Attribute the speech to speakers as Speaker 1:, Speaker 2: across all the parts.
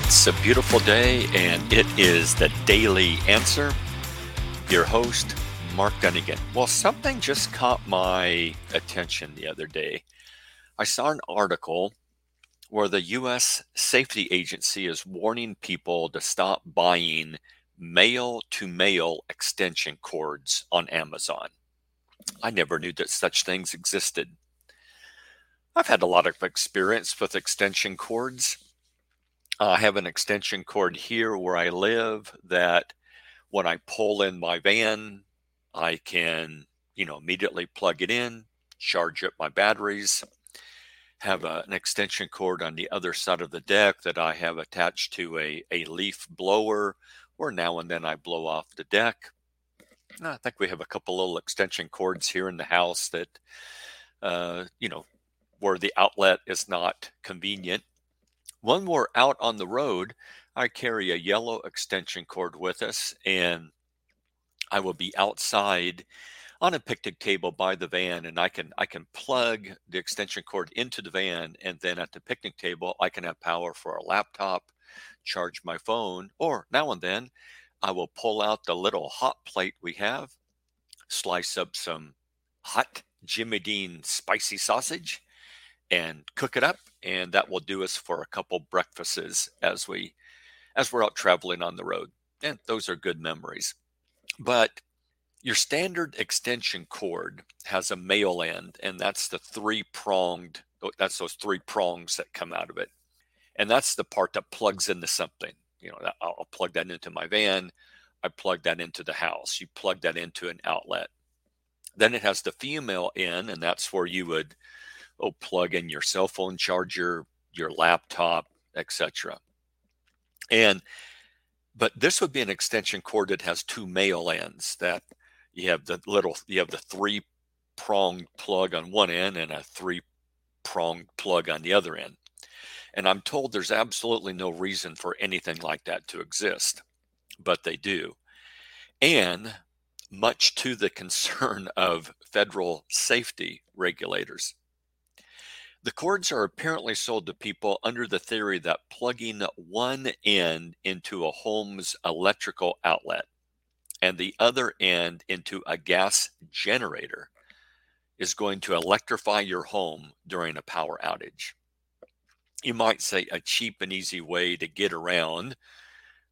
Speaker 1: It's a beautiful day, and it is the Daily Answer. Your host, Mark Dunagan. Well, something just caught my attention the other day. I saw an article where the U.S. Safety Agency is warning people to stop buying male to male extension cords on Amazon. I never knew that such things existed. I've had a lot of experience with extension cords. I have an extension cord here where I live that when I pull in my van, I can, you know, immediately plug it in, charge up my batteries, have a, an extension cord on the other side of the deck that I have attached to a, a leaf blower, or now and then I blow off the deck. I think we have a couple little extension cords here in the house that, uh, you know, where the outlet is not convenient. When we're out on the road, I carry a yellow extension cord with us, and I will be outside on a picnic table by the van and I can I can plug the extension cord into the van and then at the picnic table I can have power for a laptop, charge my phone, or now and then I will pull out the little hot plate we have, slice up some hot Jimmy Dean spicy sausage and cook it up and that will do us for a couple breakfasts as we as we're out traveling on the road. And those are good memories. But your standard extension cord has a male end, and that's the three pronged, oh, that's those three prongs that come out of it. And that's the part that plugs into something. You know, I'll plug that into my van. I plug that into the house. You plug that into an outlet. Then it has the female end, and that's where you would oh, plug in your cell phone charger, your laptop, etc. And but this would be an extension cord that has two male ends that you have the little you have the three prong plug on one end and a three prong plug on the other end and i'm told there's absolutely no reason for anything like that to exist but they do and much to the concern of federal safety regulators the cords are apparently sold to people under the theory that plugging one end into a home's electrical outlet and the other end into a gas generator is going to electrify your home during a power outage. You might say a cheap and easy way to get around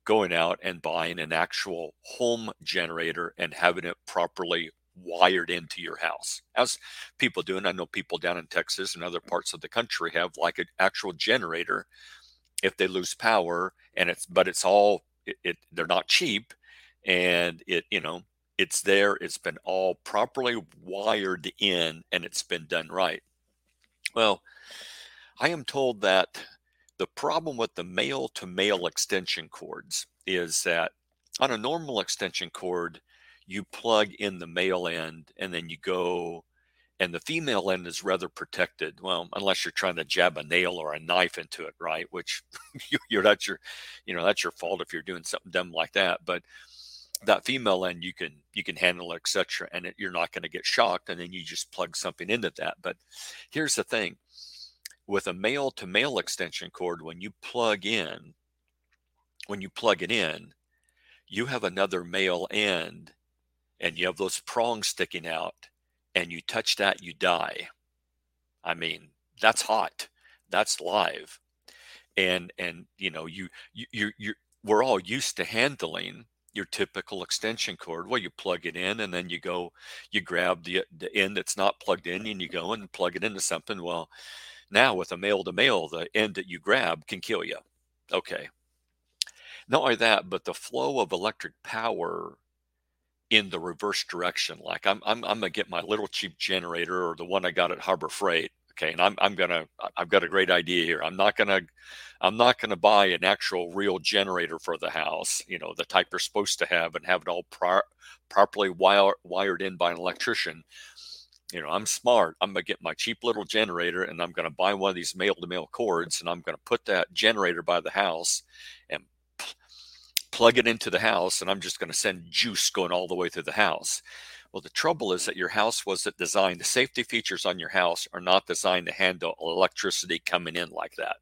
Speaker 1: going out and buying an actual home generator and having it properly wired into your house as people do and i know people down in texas and other parts of the country have like an actual generator if they lose power and it's but it's all it, it they're not cheap and it you know it's there it's been all properly wired in and it's been done right. Well i am told that the problem with the male to male extension cords is that on a normal extension cord you plug in the male end and then you go and the female end is rather protected well unless you're trying to jab a nail or a knife into it right? Which you're that's your you know that's your fault if you're doing something dumb like that but that female end you can you can handle etc and it, you're not going to get shocked and then you just plug something into that but here's the thing. With a male to male extension cord when you plug in when you plug it in you have another male end and you have those prongs sticking out and you touch that you die i mean that's hot that's live and and you know you you you you we're all used to handling your typical extension cord. Well, you plug it in and then you go, you grab the, the end that's not plugged in and you go and plug it into something. Well, now with a male to male, the end that you grab can kill you. Okay. Not only that, but the flow of electric power in the reverse direction. Like I'm, I'm, I'm gonna get my little cheap generator or the one I got at Harbor Freight okay and i'm, I'm gonna i've got a great idea here i'm not gonna i'm not gonna buy an actual real generator for the house you know the type you're supposed to have and have it all pro- properly wire, wired in by an electrician you know i'm smart i'm gonna get my cheap little generator and i'm gonna buy one of these male to male cords and i'm gonna put that generator by the house and plug it into the house and i'm just gonna send juice going all the way through the house well, the trouble is that your house wasn't designed, the safety features on your house are not designed to handle electricity coming in like that.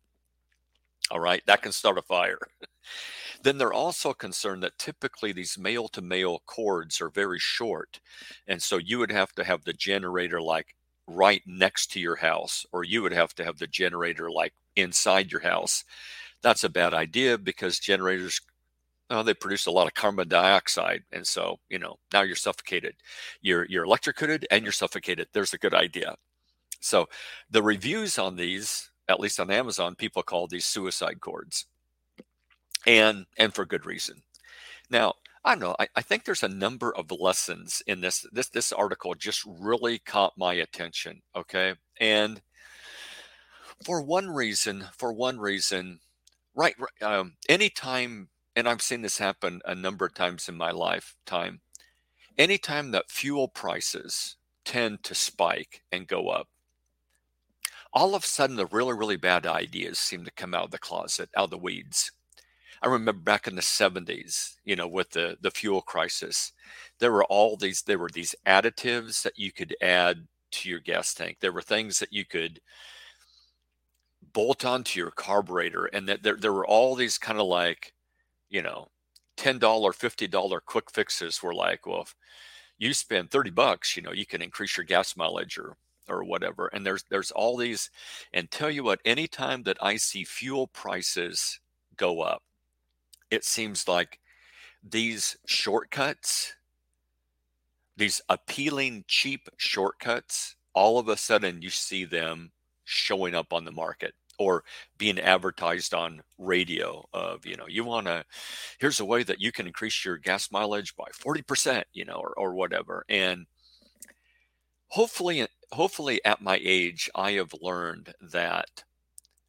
Speaker 1: All right, that can start a fire. then they're also concerned that typically these male to male cords are very short. And so you would have to have the generator like right next to your house, or you would have to have the generator like inside your house. That's a bad idea because generators uh, they produce a lot of carbon dioxide, and so you know now you're suffocated. You're you're electrocuted and you're suffocated. There's a good idea. So the reviews on these, at least on Amazon, people call these suicide cords, and and for good reason. Now I don't know. I, I think there's a number of lessons in this. This this article just really caught my attention. Okay, and for one reason, for one reason, right? Um, anytime, and I've seen this happen a number of times in my lifetime. Anytime that fuel prices tend to spike and go up, all of a sudden the really really bad ideas seem to come out of the closet, out of the weeds I remember back in the 70s, you know, with the the fuel crisis, there were all these there were these additives that you could add to your gas tank. There were things that you could bolt onto your carburetor and that there there were all these kind of like, you know, $10, $50 quick fixes were like, well, if you spend 30 bucks, you know, you can increase your gas mileage or or whatever. And there's there's all these and tell you what, anytime that I see fuel prices go up, it seems like these shortcuts, these appealing, cheap shortcuts, all of a sudden you see them showing up on the market or being advertised on radio of you know you want to here's a way that you can increase your gas mileage by 40% you know or, or whatever and hopefully uh, hopefully at my age i have learned that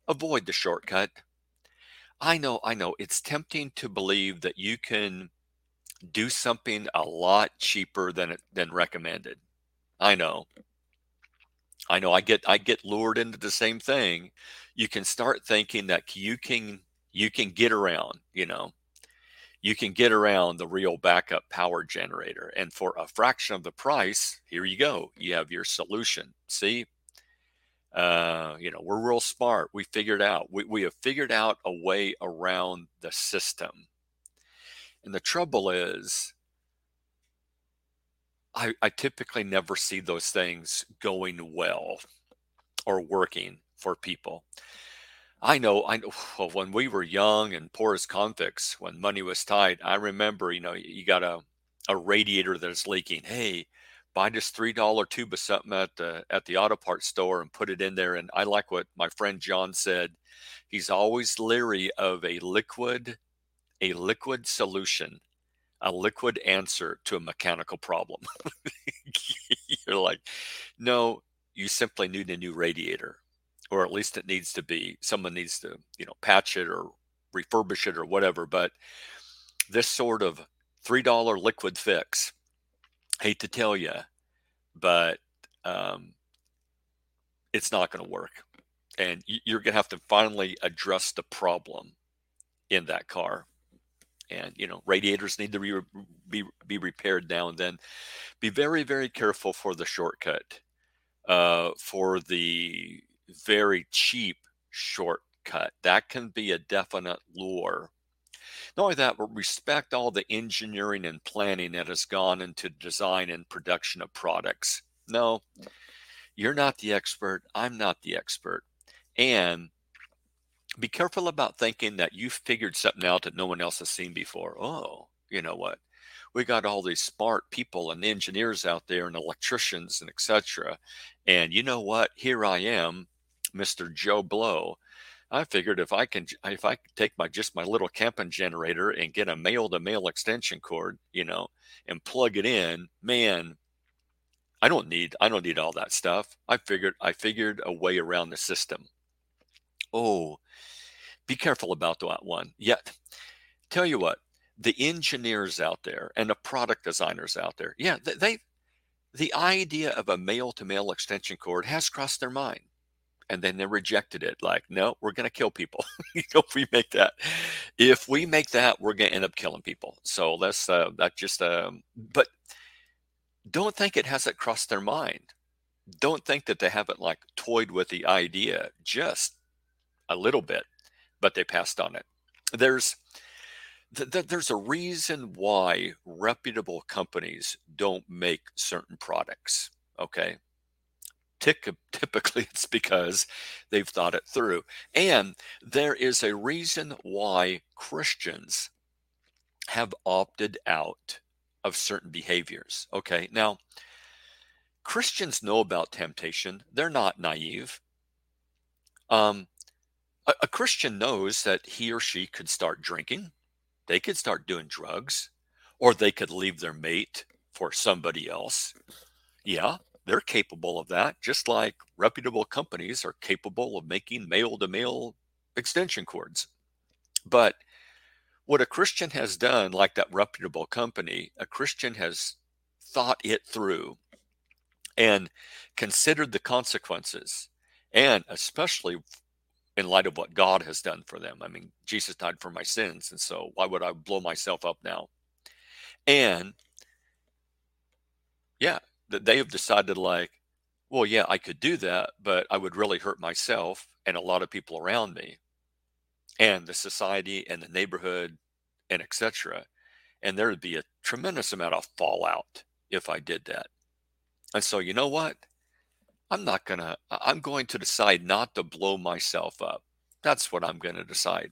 Speaker 1: avoid the shortcut I know, I know. It's tempting to believe that you can do something a lot cheaper than than recommended. I know. I know I get I get lured into the same thing. You can start thinking that you can you can get around, you know. You can get around the real backup power generator and for a fraction of the price, here you go. You have your solution. See? Uh, you know, we're real smart. We figured out, we, we have figured out a way around the system. And the trouble is, I, I typically never see those things going well or working for people. I know, I know well, when we were young and poor as convicts, when money was tight, I remember, you know, you got a, a radiator that's leaking. Hey, buy this three dollar tube of something at the at the auto parts store and put it in there. And I like what my friend John said. He's always leery of a liquid, a liquid solution, a liquid answer to a mechanical problem. You're like, no, you simply need a new radiator, or at least it needs to be. Someone needs to, you know, patch it or refurbish it or whatever. But this sort of three dollar liquid fix hate to tell you, but um, it's not going to work. And you're going to have to finally address the problem in that car. And you know, radiators need to be be, be repaired now and then. Be very very careful for the shortcut, uh, for the very cheap shortcut. That can be a definite lure not only that, but respect all the engineering and planning that has gone into design and production of products. No, you're not the expert. I'm not the expert. And be careful about thinking that you figured something out that no one else has seen before. Oh, you know what? We got all these smart people and engineers out there and electricians and etc. And you know what? Here I am, Mr. Joe Blow, I figured if I can if I take my just my little camping generator and get a male to male extension cord, you know, and plug it in, man, I don't need I don't need all that stuff. I figured I figured a way around the system. Oh, be careful about that one. Yet, tell you what, the engineers out there and the product designers out there, yeah, they, they the idea of a male to male extension cord has crossed their mind and then they rejected it like no we're going to kill people if we make that if we make that we're going to end up killing people so that's uh, that just um, but don't think it hasn't crossed their mind don't think that they haven't like toyed with the idea just a little bit but they passed on it. There's th- th- there's a reason why reputable companies don't make certain products. Okay. Typically, it's because they've thought it through. And there is a reason why Christians have opted out of certain behaviors. Okay. Now, Christians know about temptation, they're not naive. Um, a, a Christian knows that he or she could start drinking, they could start doing drugs, or they could leave their mate for somebody else. Yeah, they're capable of that, just like reputable companies are capable of making male to male extension cords. But what a Christian has done, like that reputable company, a Christian has thought it through and considered the consequences, and especially in light of what God has done for them. I mean, Jesus died for my sins, and so why would I blow myself up now? And yeah, that they have decided like, well, yeah, I could do that, but I would really hurt myself and a lot of people around me and the society and the neighborhood and etc. And there would be a tremendous amount of fallout if I did that. And so, you know what? I'm not going to, I'm going to decide not to blow myself up. That's what I'm going to decide.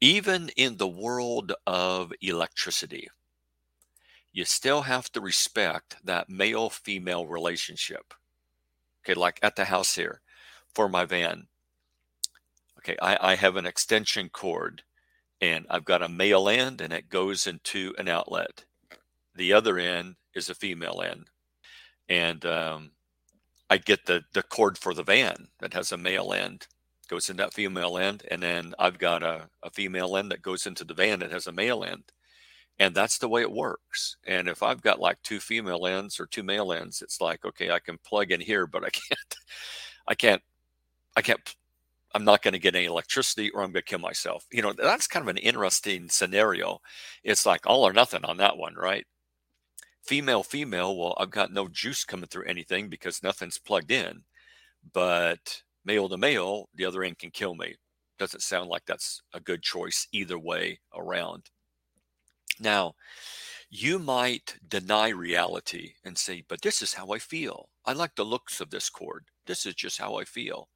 Speaker 1: Even in the world of electricity, you still have to respect that male female relationship. Okay, like at the house here for my van. Okay, I, I have an extension cord and I've got a male end and it goes into an outlet. The other end is a female end and um, I get the the cord for the van that has a male end goes in that female end, and then I've got a, a female end that goes into the van that has a male end, and that's the way it works. And if I've got like two female ends or two male ends, it's like okay, I can plug in here, but I can't, I can't, I can't. I'm not going to get any electricity, or I'm going to kill myself. You know, that's kind of an interesting scenario. It's like all or nothing on that one, right? female female well i've got no juice coming through anything because nothing's plugged in but male to male the other end can kill me doesn't sound like that's a good choice either way around now you might deny reality and say but this is how i feel i like the looks of this cord this is just how i feel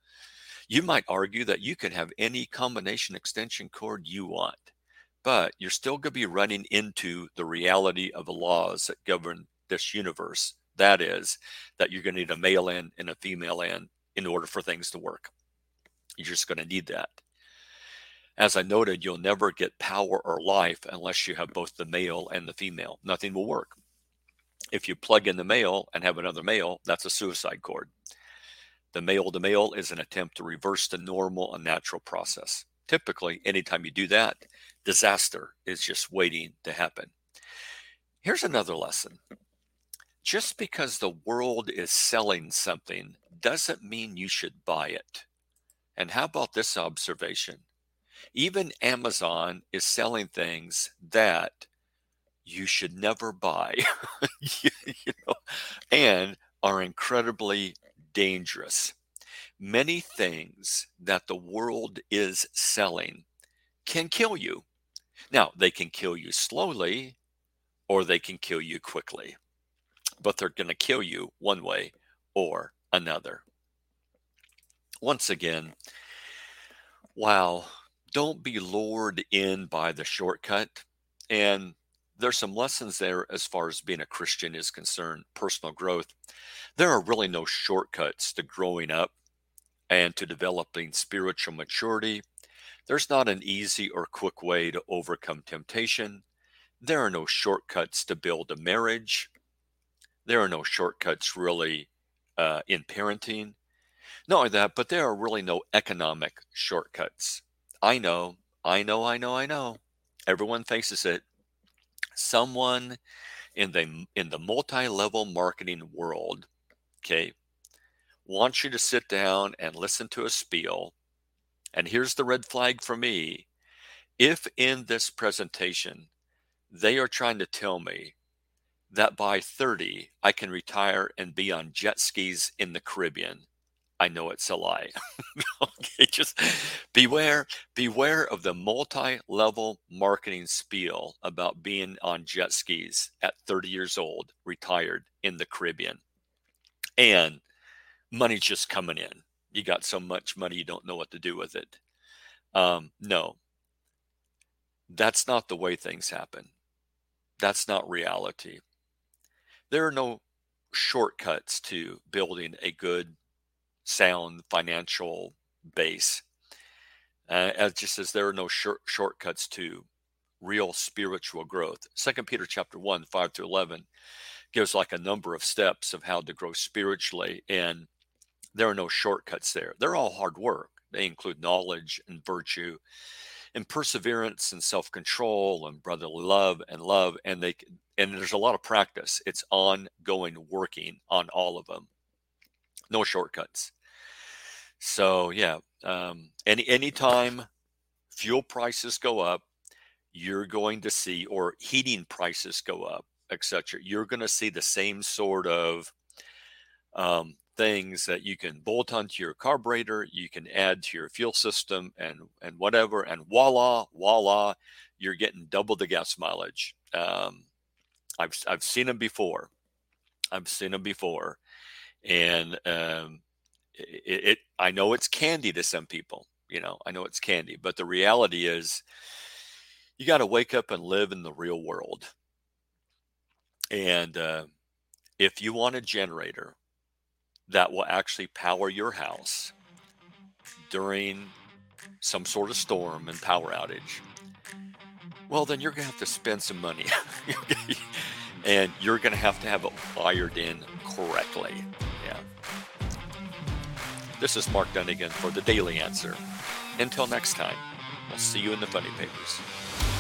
Speaker 1: you might argue that you can have any combination extension cord you want but you're still going to be running into the reality of the laws that govern this universe. That is, that you're going to need a male end and a female end in order for things to work. You're just going to need that. As I noted, you'll never get power or life unless you have both the male and the female. Nothing will work. If you plug in the male and have another male, that's a suicide cord. The male to male is an attempt to reverse the normal and natural process. Typically, anytime you do that, disaster is just waiting to happen. Here's another lesson just because the world is selling something doesn't mean you should buy it. And how about this observation? Even Amazon is selling things that you should never buy, you know, and are incredibly dangerous. Many things that the world is selling can kill you. Now, they can kill you slowly or they can kill you quickly, but they're going to kill you one way or another. Once again, wow, don't be lured in by the shortcut. And there's some lessons there as far as being a Christian is concerned, personal growth. There are really no shortcuts to growing up and to developing spiritual maturity there's not an easy or quick way to overcome temptation. There are no shortcuts to build a marriage. There are no shortcuts really uh, in parenting. Not only that, but there are really no economic shortcuts. I know, I know, I know, I know. Everyone faces it. Someone in the in the multi-level marketing world, okay, wants you to sit down and listen to a spiel and here's the red flag for me. If in this presentation they are trying to tell me that by 30 I can retire and be on jet skis in the Caribbean, I know it's a lie. okay, just beware, beware of the multi-level marketing spiel about being on jet skis at 30 years old, retired in the Caribbean. And money's just coming in. You got so much money you don't know what to do with it. Um, no. That's not the way things happen. That's not reality. There are no shortcuts to building a good sound financial base. Uh, as just as there are no short, shortcuts to real spiritual growth. Second Peter chapter one, five to eleven gives like a number of steps of how to grow spiritually. And there are no shortcuts there. They're all hard work. They include knowledge and virtue and perseverance and self-control and brotherly love and love and they and there's a lot of practice it's ongoing working on all of them no shortcuts so yeah, um, any anytime fuel prices go up, you're going to see, or heating prices go up, etc. You're going to see the same sort of um, things that you can bolt onto your carburetor, you can add to your fuel system, and and whatever, and voila, voila, you're getting double the gas mileage. Um, I've I've seen them before. I've seen them before, and um, it, it I know it's candy to some people. You know, I know it's candy, but the reality is you got to wake up and live in the real world. And uh, if you want a generator that will actually power your house during some sort of storm and power outage, well, then you're going to have to spend some money. and you're going to have to have it wired in correctly. This is Mark Dunagan for the Daily Answer. Until next time, I'll see you in the funny papers.